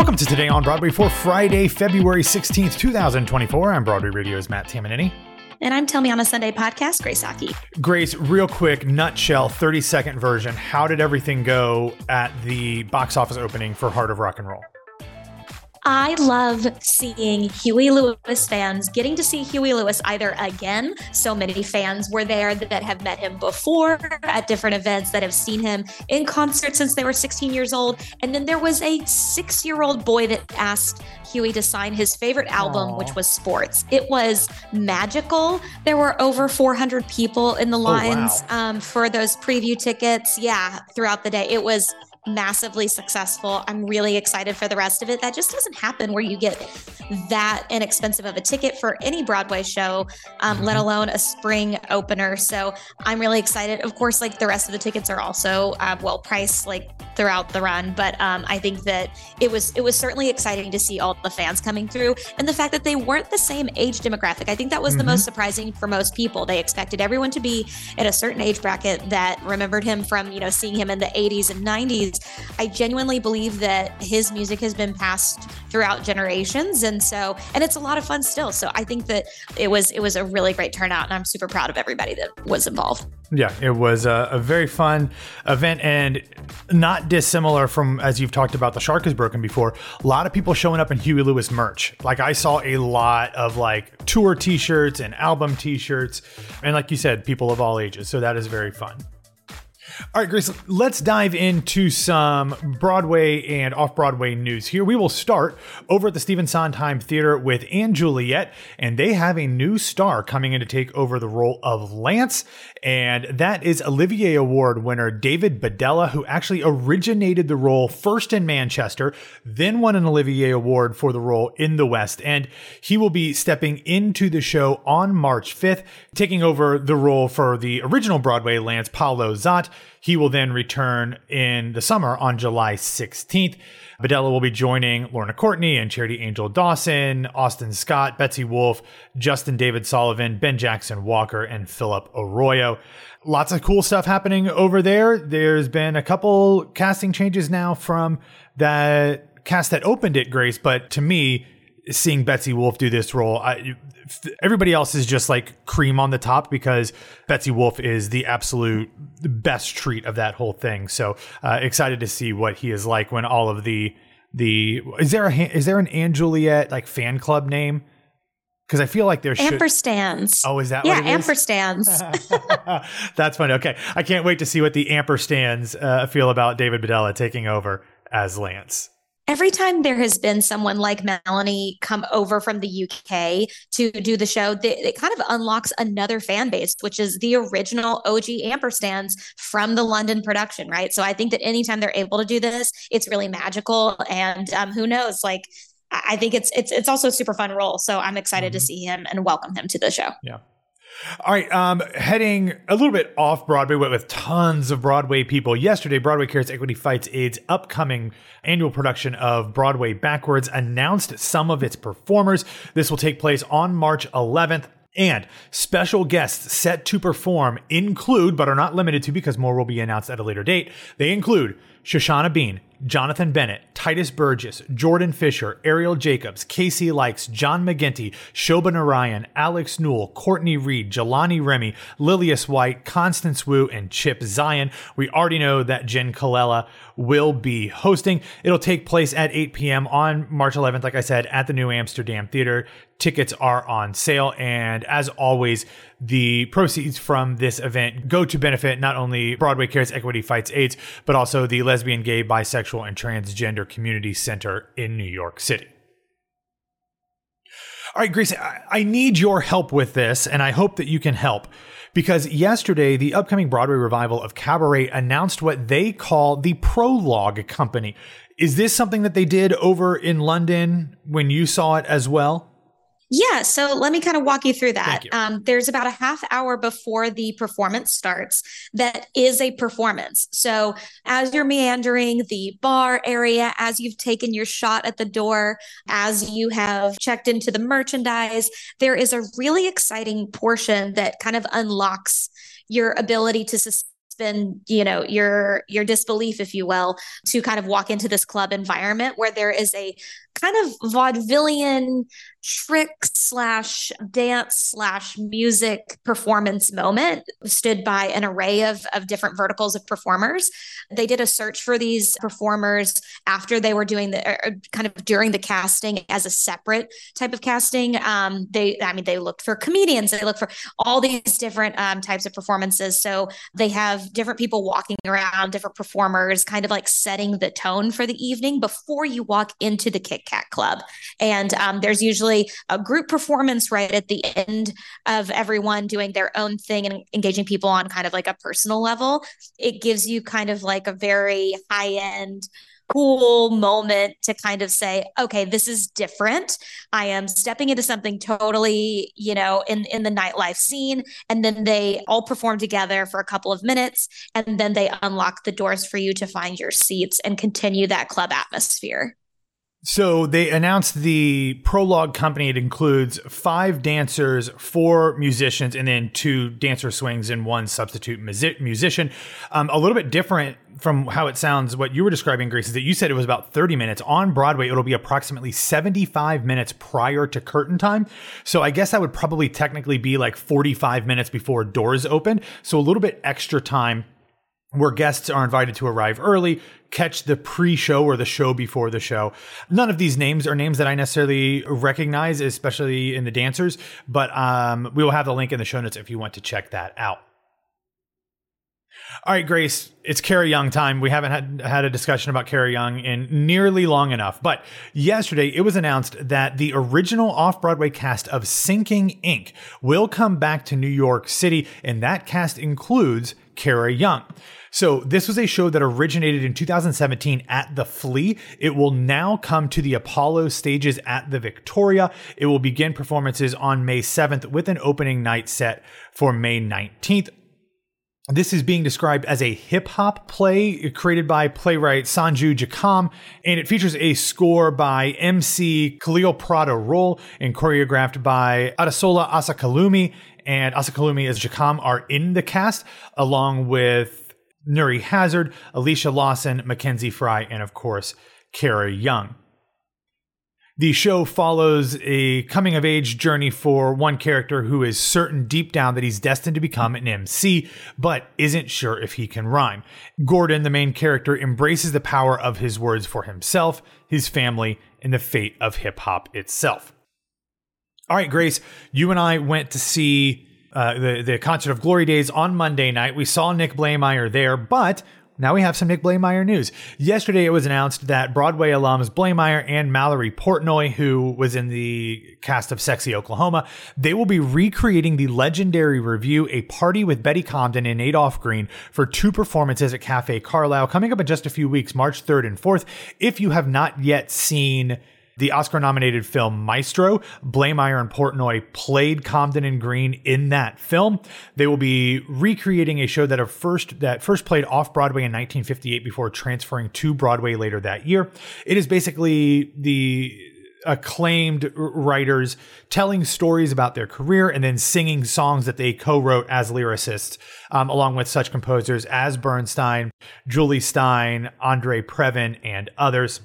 Welcome to Today on Broadway for Friday, February 16th, 2024. I'm Broadway Radio's Matt Tamanini. And I'm Tell Me on a Sunday podcast, Grace Aki. Grace, real quick, nutshell, 30 second version. How did everything go at the box office opening for Heart of Rock and Roll? I love seeing Huey Lewis fans getting to see Huey Lewis either again. So many fans were there that have met him before at different events, that have seen him in concert since they were 16 years old. And then there was a six year old boy that asked Huey to sign his favorite album, Aww. which was Sports. It was magical. There were over 400 people in the lines oh, wow. um, for those preview tickets. Yeah, throughout the day. It was massively successful. I'm really excited for the rest of it. That just doesn't happen where you get that inexpensive of a ticket for any Broadway show, um, let mm-hmm. alone a spring opener. So I'm really excited. Of course, like the rest of the tickets are also uh, well priced, like throughout the run. But um, I think that it was it was certainly exciting to see all the fans coming through, and the fact that they weren't the same age demographic. I think that was mm-hmm. the most surprising for most people. They expected everyone to be at a certain age bracket that remembered him from you know seeing him in the 80s and 90s I genuinely believe that his music has been passed throughout generations, and so and it's a lot of fun still. So I think that it was it was a really great turnout, and I'm super proud of everybody that was involved. Yeah, it was a, a, very fun event and not dissimilar from as you've talked about. The Shark is broken before. A lot of people showing up in Huey Lewis merch. Like I saw a lot of like tour T-shirts and album T-shirts, and like you said, people of all ages. So that is very fun. All right, Grace, let's dive into some Broadway and off Broadway news here. We will start over at the Stephen Sondheim Theater with & Juliet, and they have a new star coming in to take over the role of Lance, and that is Olivier Award winner David Bedella, who actually originated the role first in Manchester, then won an Olivier Award for the role in the West, and he will be stepping into the show on March 5th, taking over the role for the original Broadway Lance Paulo Szot. He will then return in the summer on July 16th. Bedella will be joining Lorna Courtney and Charity Angel Dawson, Austin Scott, Betsy Wolfe, Justin David Sullivan, Ben Jackson Walker, and Philippe Arroyo. Lots of cool stuff happening over there. There's been a couple casting changes now from that cast that opened it, Grace, but to me, seeing Betsy Wolfe do this role, I, everybody else is just like cream on the top because Betsy Wolfe is the absolute best treat of that whole thing. So uh, excited to see what he is like when all of the the is there a is there an & Juliet like fan club name? Because I feel like there there's ampersands. Oh, is that yeah? ampersands. That's funny. Okay, I can't wait to see what the ampersands uh, feel about David Bedella taking over as Lance every time there has been someone like Melanie come over from the UK to do the show, it kind of unlocks another fan base, which is the original OG amperstands from the London production, right? So I think that anytime they're able to do this, it's really magical. And um, who knows, like I think it's it's it's also a super fun role. So I'm excited mm-hmm. to see him and welcome him to the show. Yeah. All right, um, heading a little bit off Broadway with, with tons of Broadway people. Yesterday, Broadway Cares Equity Fights AIDS upcoming annual production of Broadway Backwards announced some of its performers. This will take place on March 11th. And special guests set to perform include, but are not limited to, because more will be announced at a later date. They include Shoshana Bean, Jonathan Bennett, Titus Burgess, Jordan Fisher, Ariel Jacobs, Casey Likes, John McGinty, Shobha Narayan, Alex Newell, Courtney Reed, Jelani Remy, Lillias White, Constance Wu, and Chip Zien. We already know that Jenn Colella will be hosting. It'll take place at 8 p.m. on March 11th, like I said, at the New Amsterdam Theater. Tickets are on sale. And as always, the proceeds from this event go to benefit not only Broadway Cares Equity Fights AIDS, but also the Lesbian, Gay, Bisexual, and Transgender Community Center in New York City. All right, Grace, I need your help with this, and I hope that you can help. Because yesterday, the upcoming Broadway revival of Cabaret announced what they call the Prologue Company. Is this something that they did over in London when you saw it as well? Yeah, so let me kind of walk you through that. You. Um, there's about a half hour before the performance starts that is a performance. So as you're meandering the bar area, as you've taken your shot at the door, as you have checked into the merchandise, there is a really exciting portion that kind of unlocks your ability to suspend, you know, your your disbelief, if you will, to kind of walk into this club environment where there is a kind of vaudevillian trick slash dance slash music performance moment stood by an array of, of different verticals of performers. They did a search for these performers after they were doing the er, kind of during the casting as a separate type of casting. Um, they i mean they looked for comedians they looked for all these different um, types of performances. So they have different people walking around different performers kind of like setting the tone for the evening before you walk into the Kit Kat Club. And um, there's usually a group performance right at the end of everyone doing their own thing and engaging people on kind of like a personal level. It gives you kind of like a very high end cool moment to kind of say okay this is different i am stepping into something totally you know in in the nightlife scene and then they all perform together for a couple of minutes and then they unlock the doors for you to find your seats and continue that club atmosphere so they announced the prologue company. It includes five dancers, four musicians, and then two dancer swings and one substitute musician. Um, a little bit different from how it sounds. What you were describing, Grace, is that you said it was about 30 minutes. On Broadway, it'll be approximately 75 minutes prior to curtain time. So I guess that would probably technically be like 45 minutes before doors open. So a little bit extra time where guests are invited to arrive early, catch the pre-show or the show before the show. None of these names are names that I necessarily recognize, especially in the dancers, but um, we will have the link in the show notes if you want to check that out. All right, Grace, it's Kara Young time. We haven't had, had a discussion about Kara Young in nearly long enough. But yesterday, it was announced that the original off Broadway cast of Syncing Ink will come back to New York City, and that cast includes Kara Young. So this was a show that originated in 2017 at the Flea. It will now come to the Apollo stages at the Victoria. It will begin performances on May 7th with an opening night set for May 19th. This is being described as a hip hop play created by playwright NSangou Njikam, and it features a score by MC Khalil Prado Roll and choreographed by Adesola Osakalumi. And Osakalumi as Njikam are in the cast, along with Nuri Hazard, Alicia Lawson, Mackenzie Fry, and of course, Kara Young. The show follows a coming of age journey for one character who is certain deep down that he's destined to become an MC, but isn't sure if he can rhyme. Gordon, the main character, embraces the power of his words for himself, his family, and the fate of hip hop itself. All right, Grace, you and I went to see uh, the the concert of Glory Days on Monday night. We saw Nick Blaemire there, but now we have some Nick Blaemire news. Yesterday, it was announced that Broadway alums Blaemire and Mallory Portnoy, who was in the cast of Sexy Oklahoma, they will be recreating the legendary revue "A Party with Betty Comden" and Adolph Green for two performances at Cafe Carlyle coming up in just a few weeks, March 3rd and 4th. If you have not yet seen the Oscar nominated film Maestro. Blaemire and Portnoy played Comden and Green in that film. They will be recreating a show that first that first played off Broadway in 1958 before transferring to Broadway later that year. It is basically the acclaimed writers telling stories about their career and then singing songs that they co-wrote as lyricists um, along with such composers as bernstein Jule Styne andre previn and others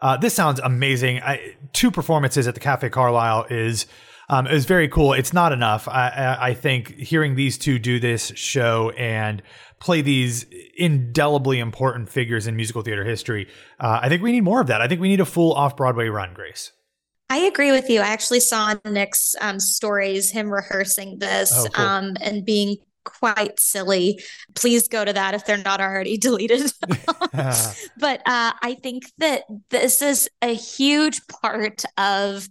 uh, this sounds amazing. I, two performances at the Cafe Carlyle is um, is very cool. It's not enough. I, I, think hearing these two do this show and play these indelibly important figures in musical theater history, uh, I think we need more of that. I think we need a full off Broadway run, Grace. I agree with you. I actually saw Nick's um, stories, him rehearsing this oh, cool. um, and being quite silly. Please go to that if they're not already deleted. but uh, I think that this is a huge part of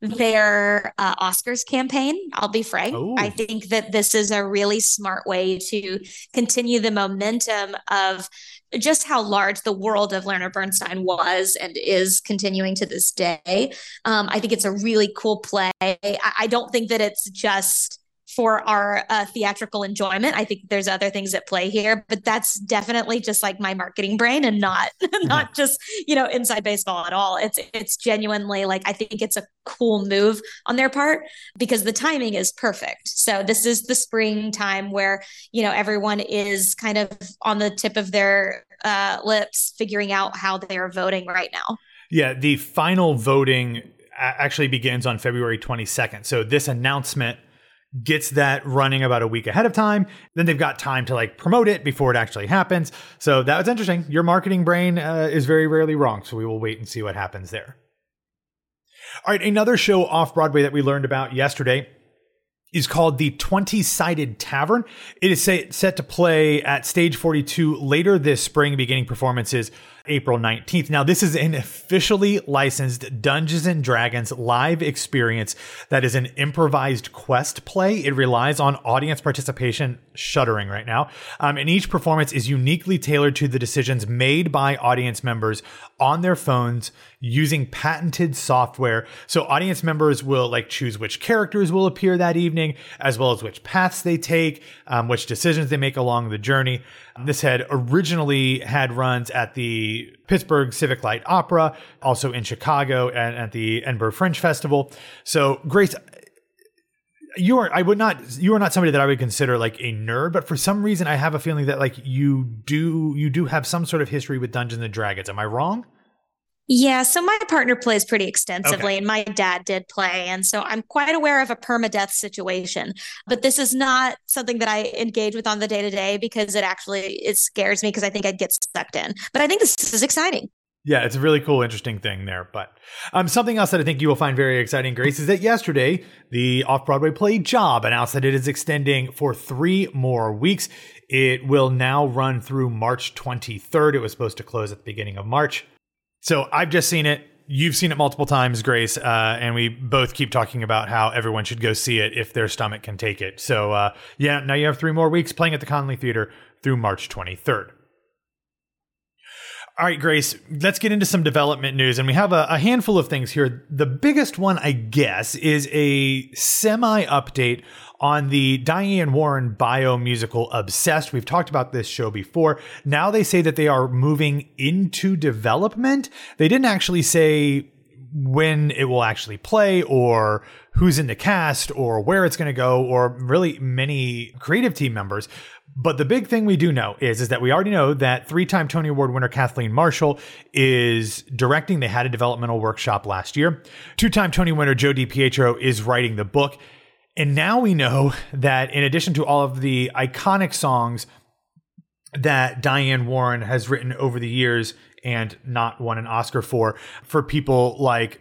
their uh, Oscars campaign. I'll be frank. Ooh. I think that this is a really smart way to continue the momentum of just how large the world of Leonard Bernstein was and is continuing to this day. Um, I think it's a really cool play. I, I don't think that it's just for our uh, theatrical enjoyment. I think there's other things at play here, but that's definitely just like my marketing brain and not not just you know inside baseball at all. It's it's genuinely like I think it's a cool move on their part because the timing is perfect. So this is the spring time where you know everyone is kind of on the tip of their uh, lips figuring out how they are voting right now. Yeah, the final voting actually begins on February 22nd. So this announcement gets that running about a week ahead of time. Then they've got time to like promote it before it actually happens. So that was interesting. Your marketing brain uh, is very rarely wrong. So we will wait and see what happens there. All right, another show off Broadway that we learned about yesterday is called the 20 Sided Tavern. It is set to play at Stage 42 later this spring, beginning performances April 19th. Now, this is an officially licensed Dungeons and Dragons live experience that is an improvised quest play. It relies on audience participation, shuddering right now. Um, and each performance is uniquely tailored to the decisions made by audience members on their phones using patented software. So audience members will like choose which characters will appear that evening, as well as which paths they take, um, which decisions they make along the journey. This had originally had runs at the Pittsburgh Civic Light Opera, also in Chicago and at the Edinburgh Fringe Festival. So, Grace, you are I would not you are not somebody that I would consider like a nerd, but for some reason I have a feeling that like you do you do have some sort of history with Dungeons and Dragons. Am I wrong? Yeah, so my partner plays pretty extensively, okay. and my dad did play. And so I'm quite aware of a permadeath situation. But this is not something that I engage with on the day to day because it actually it scares me because I think I'd get sucked in. But I think this is exciting. Yeah, it's a really cool, interesting thing there. But um, something else that I think you will find very exciting, Grace, is that yesterday the off Broadway play Job announced that it is extending for three more weeks. It will now run through March 23rd. It was supposed to close at the beginning of March. So I've just seen it. You've seen it multiple times, Grace, uh, and we both keep talking about how everyone should go see it if their stomach can take it. So, uh, yeah, now you have three more weeks playing at the Connelly Theater through March 23rd. All right, Grace, let's get into some development news. And we have a, a, handful of things here. The biggest one, I guess, is a semi update on the Diane Warren bio musical Obsessed. We've talked about this show before. Now they say that they are moving into development. They didn't actually say when it will actually play or who's in the cast or where it's going to go or really many creative team members. But the big thing we do know is, is that we already know that three-time Tony Award winner Kathleen Marshall is directing. They had a developmental workshop last year. Two-time Tony winner Joe DiPietro is writing the book. And now we know that in addition to all of the iconic songs that Diane Warren has written over the years and not won an Oscar for, for people like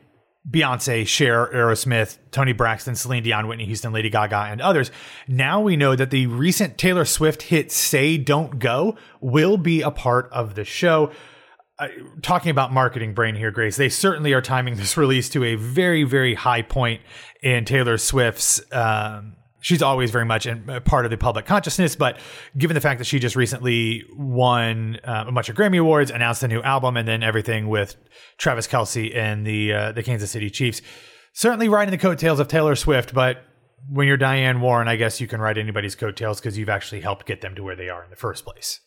Beyonce, Cher, Aerosmith, Toni Braxton, Celine Dion, Whitney Houston, Lady Gaga, and others. Now we know that the recent Taylor Swift hit Say Don't Go will be a part of the show uh, talking about marketing brain here, Grace, they certainly are timing this release to a very, very high point in Taylor Swift's. Um, she's always very much in, uh, part of the public consciousness, but given the fact that she just recently won uh, a bunch of Grammy awards, announced a new album, and then everything with Travis Kelce and the uh, the Kansas City Chiefs, certainly riding the coattails of Taylor Swift, but. When you're Diane Warren, I guess you can ride anybody's coattails because you've actually helped get them to where they are in the first place.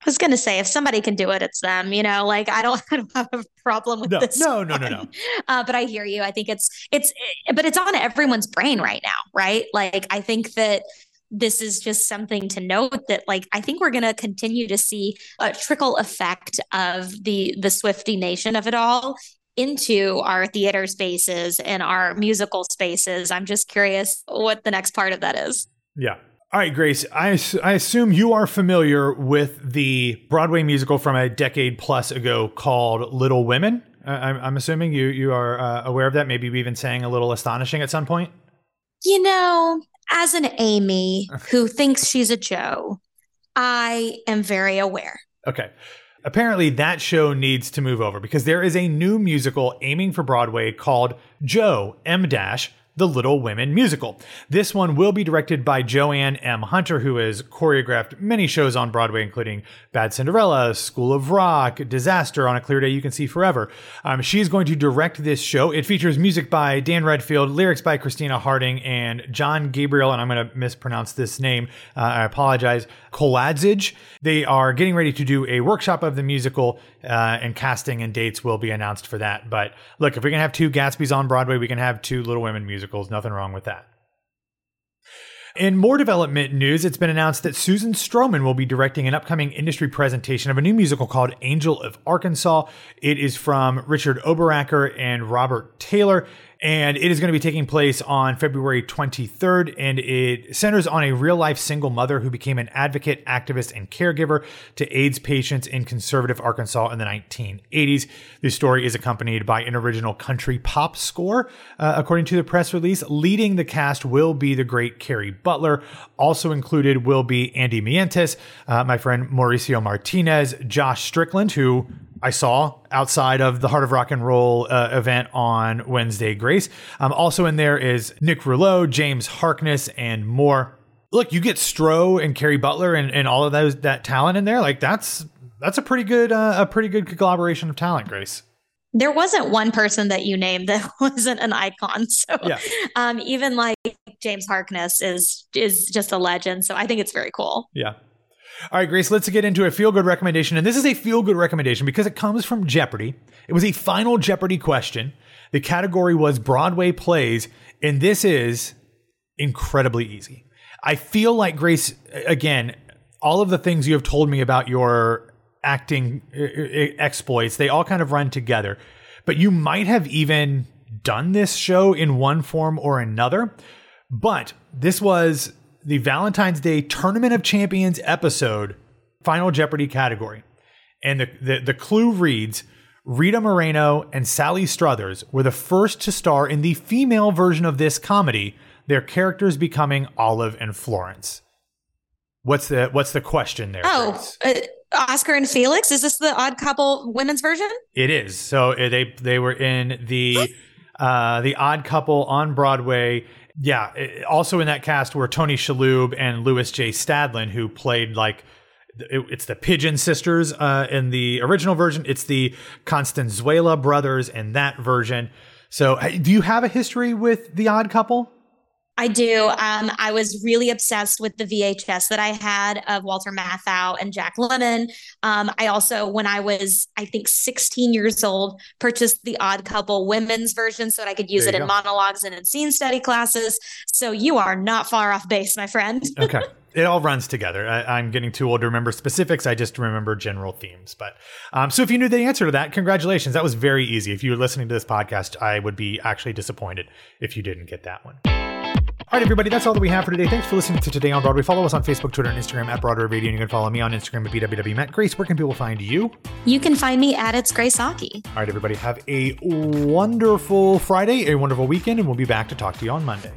I was gonna say if somebody can do it, it's them. You know, like I don't, I don't have a problem with no, this. No, no, no, no. Uh, but I hear you. I think it's it's, it, but it's on everyone's brain right now, right? Like I think that this is just something to note that like I think we're going to continue to see a trickle effect of the the Swiftie nation of it all into our theater spaces and our musical spaces. I'm just curious what the next part of that is. Yeah, all right, Grace, I, I assume you are familiar with the Broadway musical from a decade plus ago called Little Women. I'm, I'm assuming you, you are uh, aware of that. Maybe even saying a little astonishing at some point. You know, as an Amy who thinks she's a Jo, I am very aware. Okay. Apparently, that show needs to move over because there is a new musical aiming for Broadway called Jo M. Dash the Little Women musical. This one will be directed by JoAnn M. Hunter, who has choreographed many shows on Broadway, including Bad Cinderella, School of Rock, Disaster, On a Clear Day You Can See Forever. Um, she's going to direct this show. It features music by Dan Redfield, lyrics by Christina Harding, and John Gabriel, and I'm going to mispronounce this name. Uh, I apologize. Koladzij. They are getting ready to do a workshop of the musical, uh, and casting and dates will be announced for that. But look, if we can have two Gatsby's on Broadway, we can have two Little Women musicals. Nothing wrong with that. In more development news, it's been announced that Susan Stroman will be directing an upcoming industry presentation of a new musical called Angel of Arkansas. It is from Richard Oberacker and Robert Taylor and it is going to be taking place on February 23rd. And it centers on a real life single mother who became an advocate, activist, and caregiver to AIDS patients in conservative Arkansas in the 1980s. This story is accompanied by an original country pop score, uh, according to the press release. Leading the cast will be the great Kerry Butler. Also included will be Andy Mientus, uh, my friend Mauricio Martinez, Josh Strickland, who I saw outside of the Heart of Rock and Roll uh, event on Wednesday Grace. Um, also in there is Nick Rouleau, James Harkness, and more. Look, you get Stro and Kerry Butler and, and all of those that talent in there. Like that's that's a pretty good uh, a pretty good collaboration of talent, Grace. There wasn't one person that you named that wasn't an icon. So yeah. um, even like James Harkness is is just a legend. So I think it's very cool. Yeah. All right, Grace, let's get into a feel good recommendation. And this is a feel good recommendation because it comes from Jeopardy. It was a final Jeopardy question. The category was Broadway plays, and this is incredibly easy. I feel like, Grace, again, all of the things you have told me about your acting exploits, they all kind of run together. But you might have even done this show in one form or another. But this was the Valentine's Day Tournament of Champions episode, Final Jeopardy category. And the, the, the clue reads Rita Moreno and Sally Struthers were the first to star in the female version of this comedy, their characters becoming Olive and Florence. What's the what's the question there? Oh, uh, Oscar and Felix. Is this the Odd Couple women's version? It is. So uh, they they were in the uh, the Odd Couple on Broadway yeah, also in that cast were Tony Shalhoub and Lewis J. Stadlen, who played like it, it's the Pigeon sisters uh, in the original version. It's the Costazuela brothers in that version. So, do you have a history with the Odd Couple? I do. Um, I was really obsessed with the VHS that I had of Walter Matthau and Jack Lemmon. Um, I also, when I was, I think, 16 years old, purchased the Odd Couple women's version so that I could use it in go. monologues and in scene study classes. So you are not far off base, my friend. okay. It all runs together. I, am getting too old to remember specifics. I just remember general themes. But um, so if you knew the answer to that, congratulations. That was very easy. If you were listening to this podcast, I would be actually disappointed if you didn't get that one. All right, everybody, that's all that we have for today. Thanks for listening to Today on Broadway. Follow us on Facebook, Twitter, and Instagram at Broadway Radio. And you can follow me on Instagram at BWWMet. Grace, where can people find you? You can find me at It's Grace Aki. All right, everybody, have a wonderful Friday, a wonderful weekend, and we'll be back to talk to you on Monday.